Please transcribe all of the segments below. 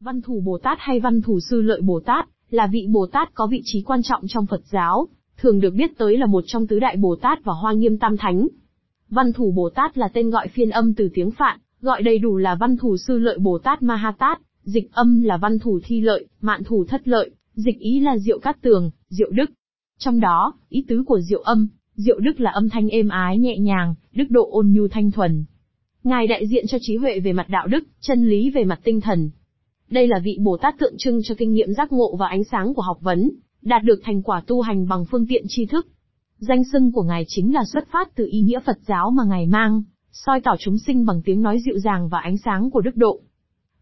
Văn Thù Bồ Tát hay Văn Thù Sư Lợi Bồ Tát, là vị Bồ Tát có vị trí quan trọng trong Phật giáo, thường được biết tới là một trong tứ đại Bồ Tát và Hoa Nghiêm Tam Thánh. Văn Thủ Bồ Tát là tên gọi phiên âm từ tiếng Phạn, gọi đầy đủ là Văn Thủ Sư Lợi Bồ Tát Mahatat, dịch âm là Văn Thủ Thi Lợi, Mạn Thủ Thất Lợi, dịch ý là Diệu Cát Tường, Diệu Đức. Trong đó, ý tứ của Diệu âm, Diệu Đức là âm thanh êm ái nhẹ nhàng, đức độ ôn nhu thanh thuần. Ngài đại diện cho trí huệ về mặt đạo đức, chân lý về mặt tinh thần. Đây là vị Bồ Tát tượng trưng cho kinh nghiệm giác ngộ và ánh sáng của học vấn, đạt được thành quả tu hành bằng phương tiện tri thức. Danh xưng của Ngài chính là xuất phát từ ý nghĩa Phật giáo mà Ngài mang, soi tỏ chúng sinh bằng tiếng nói dịu dàng và ánh sáng của đức độ.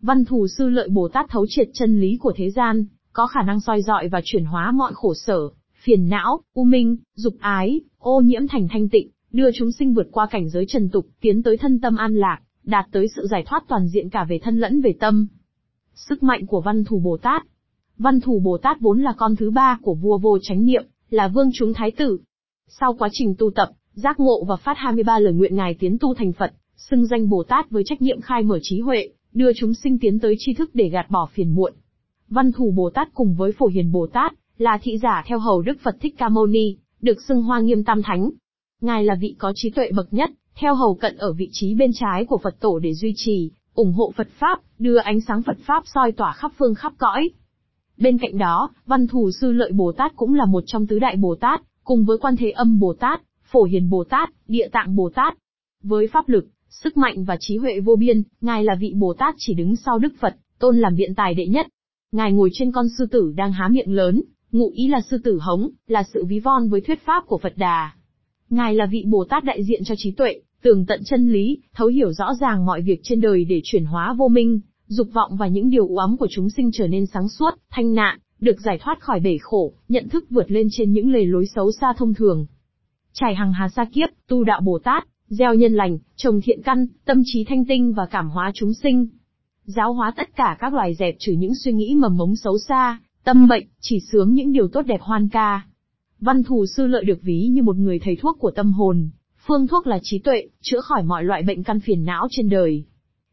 Văn thù sư lợi Bồ Tát thấu triệt chân lý của thế gian, có khả năng soi dọi và chuyển hóa mọi khổ sở, phiền não, u minh, dục ái, ô nhiễm thành thanh tịnh, đưa chúng sinh vượt qua cảnh giới trần tục, tiến tới thân tâm an lạc, đạt tới sự giải thoát toàn diện cả về thân lẫn về tâm. Sức mạnh của văn thù Bồ Tát Văn thù Bồ Tát vốn là con thứ ba của vua vô chánh niệm, là vương chúng thái tử. Sau quá trình tu tập, giác ngộ và phát 23 lời nguyện ngài tiến tu thành Phật, xưng danh Bồ Tát với trách nhiệm khai mở trí huệ, đưa chúng sinh tiến tới tri thức để gạt bỏ phiền muộn. Văn thù Bồ Tát cùng với Phổ Hiền Bồ Tát, là thị giả theo hầu Đức Phật Thích Ca Mâu Ni, được xưng Hoa Nghiêm Tam Thánh. Ngài là vị có trí tuệ bậc nhất, theo hầu cận ở vị trí bên trái của Phật tổ để duy trì, ủng hộ Phật Pháp, đưa ánh sáng Phật Pháp soi tỏa khắp phương khắp cõi. Bên cạnh đó, Văn Thù Sư Lợi Bồ Tát cũng là một trong tứ đại Bồ Tát, cùng với Quan Thế Âm Bồ Tát, Phổ Hiền Bồ Tát, Địa Tạng Bồ Tát. Với pháp lực, sức mạnh và trí huệ vô biên, Ngài là vị Bồ Tát chỉ đứng sau Đức Phật, tôn làm biện tài đệ nhất. Ngài ngồi trên con sư tử đang há miệng lớn, ngụ ý là sư tử hống, là sự ví von với thuyết pháp của Phật Đà. Ngài là vị Bồ Tát đại diện cho trí tuệ, tường tận chân lý, thấu hiểu rõ ràng mọi việc trên đời để chuyển hóa vô minh, dục vọng và những điều u ám của chúng sinh trở nên sáng suốt, thanh nạn, được giải thoát khỏi bể khổ, nhận thức vượt lên trên những lề lối xấu xa thông thường. Trải hằng hà sa kiếp, tu đạo Bồ Tát, gieo nhân lành, trồng thiện căn, tâm trí thanh tinh và cảm hóa chúng sinh. Giáo hóa tất cả các loài dẹp trừ những suy nghĩ mầm mống xấu xa, tâm bệnh, chỉ sướng những điều tốt đẹp hoan ca. Văn thù sư lợi được ví như một người thầy thuốc của tâm hồn, phương thuốc là trí tuệ, chữa khỏi mọi loại bệnh căn phiền não trên đời.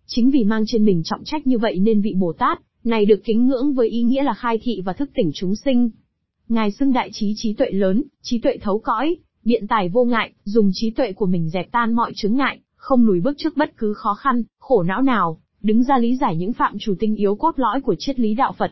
Chính vì mang trên mình trọng trách như vậy nên vị Bồ Tát, này được kính ngưỡng với ý nghĩa là khai thị và thức tỉnh chúng sinh. Ngài xưng đại trí trí tuệ lớn, trí tuệ thấu cõi, biện tài vô ngại, dùng trí tuệ của mình dẹp tan mọi chướng ngại, không lùi bước trước bất cứ khó khăn, khổ não nào, đứng ra lý giải những phạm chủ tinh yếu cốt lõi của triết lý đạo Phật.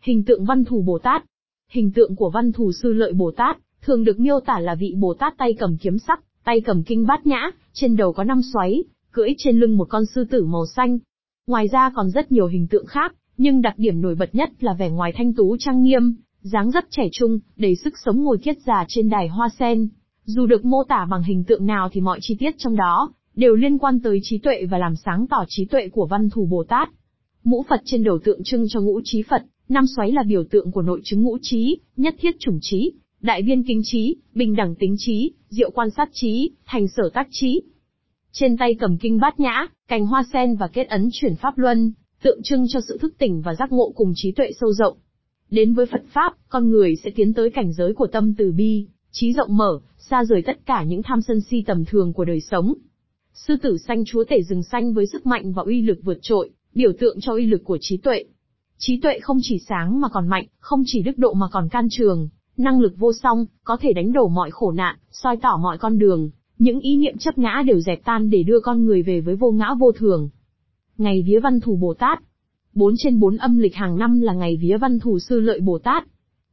Hình tượng văn thù Bồ Tát Hình tượng của văn thù sư lợi Bồ Tát, thường được miêu tả là vị Bồ Tát tay cầm kiếm sắc, tay cầm kinh bát nhã, trên đầu có năm xoáy, cưỡi trên lưng một con sư tử màu xanh. Ngoài ra còn rất nhiều hình tượng khác, nhưng đặc điểm nổi bật nhất là vẻ ngoài thanh tú trang nghiêm, dáng dấp trẻ trung, đầy sức sống ngồi kiết già trên đài hoa sen. Dù được mô tả bằng hình tượng nào thì mọi chi tiết trong đó, đều liên quan tới trí tuệ và làm sáng tỏ trí tuệ của văn thù Bồ Tát. Mũ Phật trên đầu tượng trưng cho ngũ trí Phật, năm xoáy là biểu tượng của nội chứng ngũ trí, nhất thiết chủng trí, đại viên kính trí, bình đẳng tính trí, diệu quan sát trí, thành sở tác trí. Trên tay cầm kinh bát nhã, cành hoa sen và kết ấn chuyển pháp luân, tượng trưng cho sự thức tỉnh và giác ngộ cùng trí tuệ sâu rộng. Đến với Phật Pháp, con người sẽ tiến tới cảnh giới của tâm từ bi, trí rộng mở, xa rời tất cả những tham sân si tầm thường của đời sống. Sư tử xanh chúa tể rừng xanh với sức mạnh và uy lực vượt trội, biểu tượng cho uy lực của trí tuệ. Trí tuệ không chỉ sáng mà còn mạnh, không chỉ đức độ mà còn can trường, năng lực vô song, có thể đánh đổ mọi khổ nạn, soi tỏ mọi con đường, những ý niệm chấp ngã đều dẹp tan để đưa con người về với vô ngã vô thường. Ngày vía văn thù Bồ Tát. 4 trên 4 âm lịch hàng năm là ngày vía văn thù sư lợi Bồ Tát.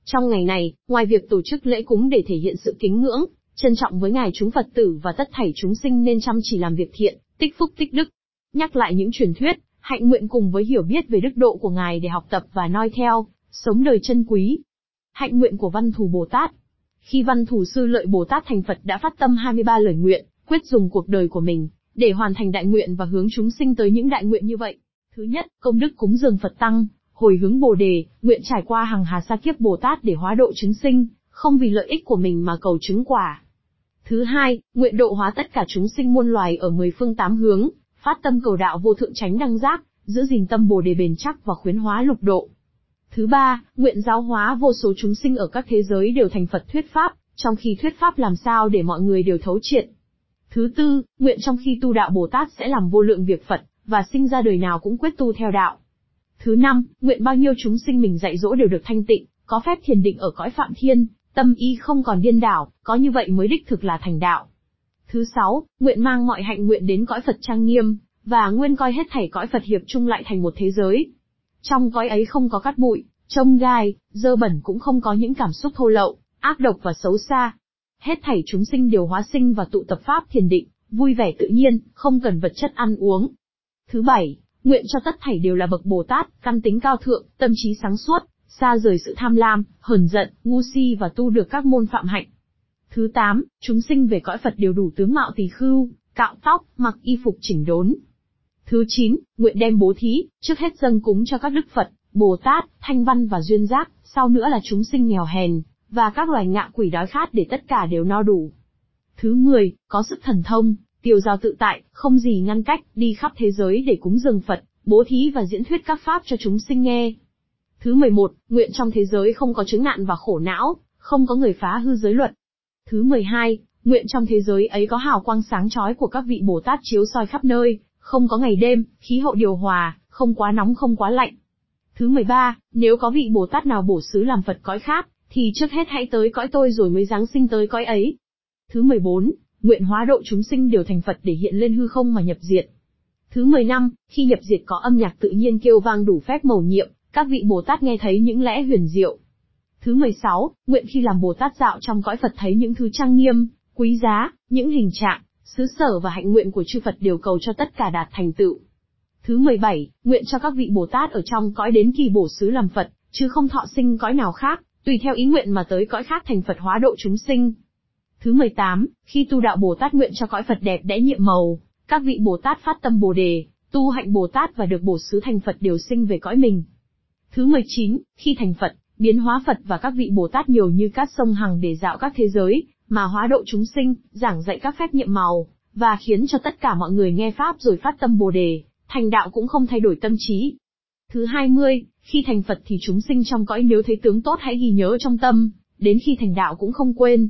Trong ngày này, ngoài việc tổ chức lễ cúng để thể hiện sự kính ngưỡng, trân trọng với ngài chúng Phật tử và tất thảy chúng sinh nên chăm chỉ làm việc thiện, tích phúc tích đức. Nhắc lại những truyền thuyết, hạnh nguyện cùng với hiểu biết về đức độ của ngài để học tập và noi theo, sống đời chân quý. Hạnh nguyện của văn thù Bồ Tát. Khi văn thù sư lợi Bồ Tát thành Phật đã phát tâm 23 lời nguyện, quyết dùng cuộc đời của mình, để hoàn thành đại nguyện và hướng chúng sinh tới những đại nguyện như vậy. Thứ nhất, công đức cúng dường Phật Tăng, hồi hướng Bồ Đề, nguyện trải qua hàng hà sa kiếp Bồ Tát để hóa độ chúng sinh, không vì lợi ích của mình mà cầu chứng quả. Thứ hai, nguyện độ hóa tất cả chúng sinh muôn loài ở mười phương tám hướng, phát tâm cầu đạo vô thượng tránh đăng giác, giữ gìn tâm Bồ Đề bền chắc và khuyến hóa lục độ. Thứ ba, nguyện giáo hóa vô số chúng sinh ở các thế giới đều thành Phật thuyết pháp, trong khi thuyết pháp làm sao để mọi người đều thấu triệt, Thứ tư, nguyện trong khi tu đạo Bồ Tát sẽ làm vô lượng việc Phật, và sinh ra đời nào cũng quyết tu theo đạo. Thứ năm, nguyện bao nhiêu chúng sinh mình dạy dỗ đều được thanh tịnh, có phép thiền định ở cõi phạm thiên, tâm ý không còn điên đảo, có như vậy mới đích thực là thành đạo. Thứ sáu, nguyện mang mọi hạnh nguyện đến cõi Phật trang nghiêm, và nguyên coi hết thảy cõi Phật hiệp chung lại thành một thế giới. Trong cõi ấy không có cát bụi, trông gai, dơ bẩn cũng không có những cảm xúc thô lậu, ác độc và xấu xa. Hết thảy chúng sinh đều hóa sinh và tụ tập pháp thiền định, vui vẻ tự nhiên, không cần vật chất ăn uống. Thứ bảy, nguyện cho tất thảy đều là bậc Bồ Tát, căn tính cao thượng, tâm trí sáng suốt, xa rời sự tham lam, hờn giận, ngu si và tu được các môn phạm hạnh. Thứ tám, chúng sinh về cõi Phật đều đủ tướng mạo tỳ khưu, cạo tóc, mặc y phục chỉnh đốn. Thứ 9, nguyện đem bố thí, trước hết dâng cúng cho các đức Phật, Bồ Tát, Thanh Văn và Duyên Giác, sau nữa là chúng sinh nghèo hèn, và các loài ngạ quỷ đói khát để tất cả đều no đủ. Thứ 10, có sức thần thông, tiêu giao tự tại, không gì ngăn cách, đi khắp thế giới để cúng dường Phật, bố thí và diễn thuyết các pháp cho chúng sinh nghe. Thứ 11, nguyện trong thế giới không có chứng nạn và khổ não, không có người phá hư giới luật. Thứ 12, nguyện trong thế giới ấy có hào quang sáng chói của các vị Bồ Tát chiếu soi khắp nơi, không có ngày đêm, khí hậu điều hòa, không quá nóng không quá lạnh. Thứ 13, nếu có vị Bồ Tát nào bổ xứ làm Phật cõi khác, thì trước hết hãy tới cõi tôi rồi mới giáng sinh tới cõi ấy. Thứ 14, nguyện hóa độ chúng sinh đều thành Phật để hiện lên hư không mà nhập diệt. Thứ 15, khi nhập diệt có âm nhạc tự nhiên kêu vang đủ phép mầu nhiệm, các vị Bồ Tát nghe thấy những lẽ huyền diệu. Thứ 16, nguyện khi làm Bồ Tát dạo trong cõi Phật thấy những thứ trang nghiêm, quý giá, những hình trạng, xứ sở và hạnh nguyện của chư Phật đều cầu cho tất cả đạt thành tựu. Thứ 17, nguyện cho các vị Bồ Tát ở trong cõi đến kỳ bổ xứ làm Phật, chứ không thọ sinh cõi nào khác, tùy theo ý nguyện mà tới cõi khác thành Phật hóa độ chúng sinh. Thứ 18, khi tu đạo Bồ Tát nguyện cho cõi Phật đẹp đẽ nhiệm màu, các vị Bồ Tát phát tâm Bồ đề, tu hạnh Bồ Tát và được bổ xứ thành Phật đều sinh về cõi mình. Thứ 19, khi thành Phật, biến hóa Phật và các vị Bồ Tát nhiều như các sông hằng để dạo các thế giới, mà hóa độ chúng sinh, giảng dạy các phép nhiệm màu, và khiến cho tất cả mọi người nghe Pháp rồi phát tâm Bồ đề, thành đạo cũng không thay đổi tâm trí. Thứ 20, khi thành Phật thì chúng sinh trong cõi nếu thấy tướng tốt hãy ghi nhớ trong tâm, đến khi thành đạo cũng không quên.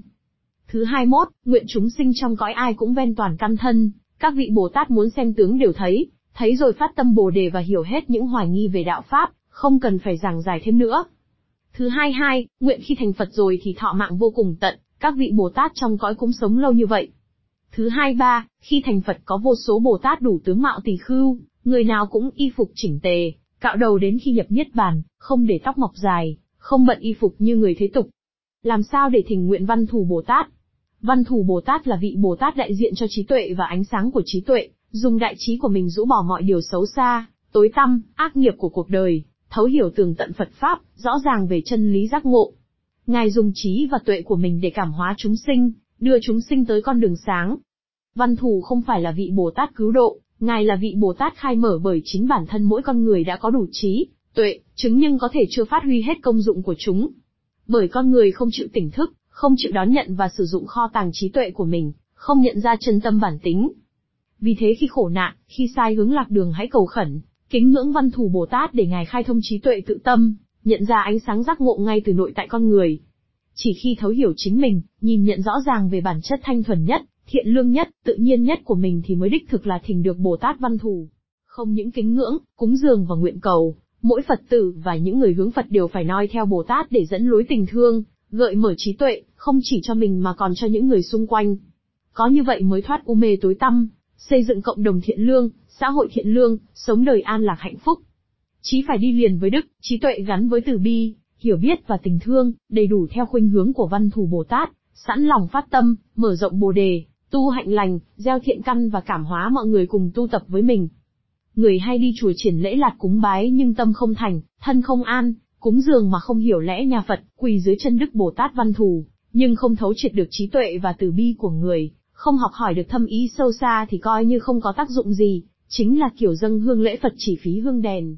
Thứ 21, nguyện chúng sinh trong cõi ai cũng ven toàn căn thân, các vị Bồ Tát muốn xem tướng đều thấy, thấy rồi phát tâm Bồ đề và hiểu hết những hoài nghi về đạo Pháp, không cần phải giảng giải thêm nữa. Thứ hai hai, nguyện khi thành Phật rồi thì thọ mạng vô cùng tận, các vị Bồ Tát trong cõi cũng sống lâu như vậy. Thứ hai ba, khi thành Phật có vô số Bồ Tát đủ tướng mạo tỳ khưu, người nào cũng y phục chỉnh tề, cạo đầu đến khi nhập niết bàn, không để tóc mọc dài, không bận y phục như người thế tục. Làm sao để thỉnh nguyện văn thù Bồ Tát? Văn thù Bồ Tát là vị Bồ Tát đại diện cho trí tuệ và ánh sáng của trí tuệ, dùng đại trí của mình rũ bỏ mọi điều xấu xa, tối tăm, ác nghiệp của cuộc đời, thấu hiểu tường tận Phật Pháp, rõ ràng về chân lý giác ngộ. Ngài dùng trí và tuệ của mình để cảm hóa chúng sinh, đưa chúng sinh tới con đường sáng. Văn thù không phải là vị Bồ Tát cứu độ, Ngài là vị Bồ Tát khai mở bởi chính bản thân mỗi con người đã có đủ trí, tuệ, chứng nhưng có thể chưa phát huy hết công dụng của chúng. Bởi con người không chịu tỉnh thức, không chịu đón nhận và sử dụng kho tàng trí tuệ của mình, không nhận ra chân tâm bản tính. Vì thế khi khổ nạn, khi sai hướng lạc đường hãy cầu khẩn, Kính ngưỡng văn thù Bồ Tát để ngài khai thông trí tuệ tự tâm, nhận ra ánh sáng giác ngộ ngay từ nội tại con người. Chỉ khi thấu hiểu chính mình, nhìn nhận rõ ràng về bản chất thanh thuần nhất, thiện lương nhất, tự nhiên nhất của mình thì mới đích thực là thỉnh được Bồ Tát văn Thù Không những kính ngưỡng, cúng dường và nguyện cầu, mỗi Phật tử và những người hướng Phật đều phải noi theo Bồ Tát để dẫn lối tình thương, gợi mở trí tuệ, không chỉ cho mình mà còn cho những người xung quanh. Có như vậy mới thoát u mê tối tăm, xây dựng cộng đồng thiện lương, xã hội thiện lương, sống đời an lạc hạnh phúc. Chí phải đi liền với đức, trí tuệ gắn với từ bi, hiểu biết và tình thương, đầy đủ theo khuynh hướng của văn thù Bồ Tát, sẵn lòng phát tâm, mở rộng bồ đề, tu hạnh lành, gieo thiện căn và cảm hóa mọi người cùng tu tập với mình. Người hay đi chùa triển lễ lạt cúng bái nhưng tâm không thành, thân không an, cúng dường mà không hiểu lẽ nhà Phật, quỳ dưới chân Đức Bồ Tát văn thù, nhưng không thấu triệt được trí tuệ và từ bi của người, không học hỏi được thâm ý sâu xa thì coi như không có tác dụng gì, chính là kiểu dâng hương lễ Phật chỉ phí hương đèn.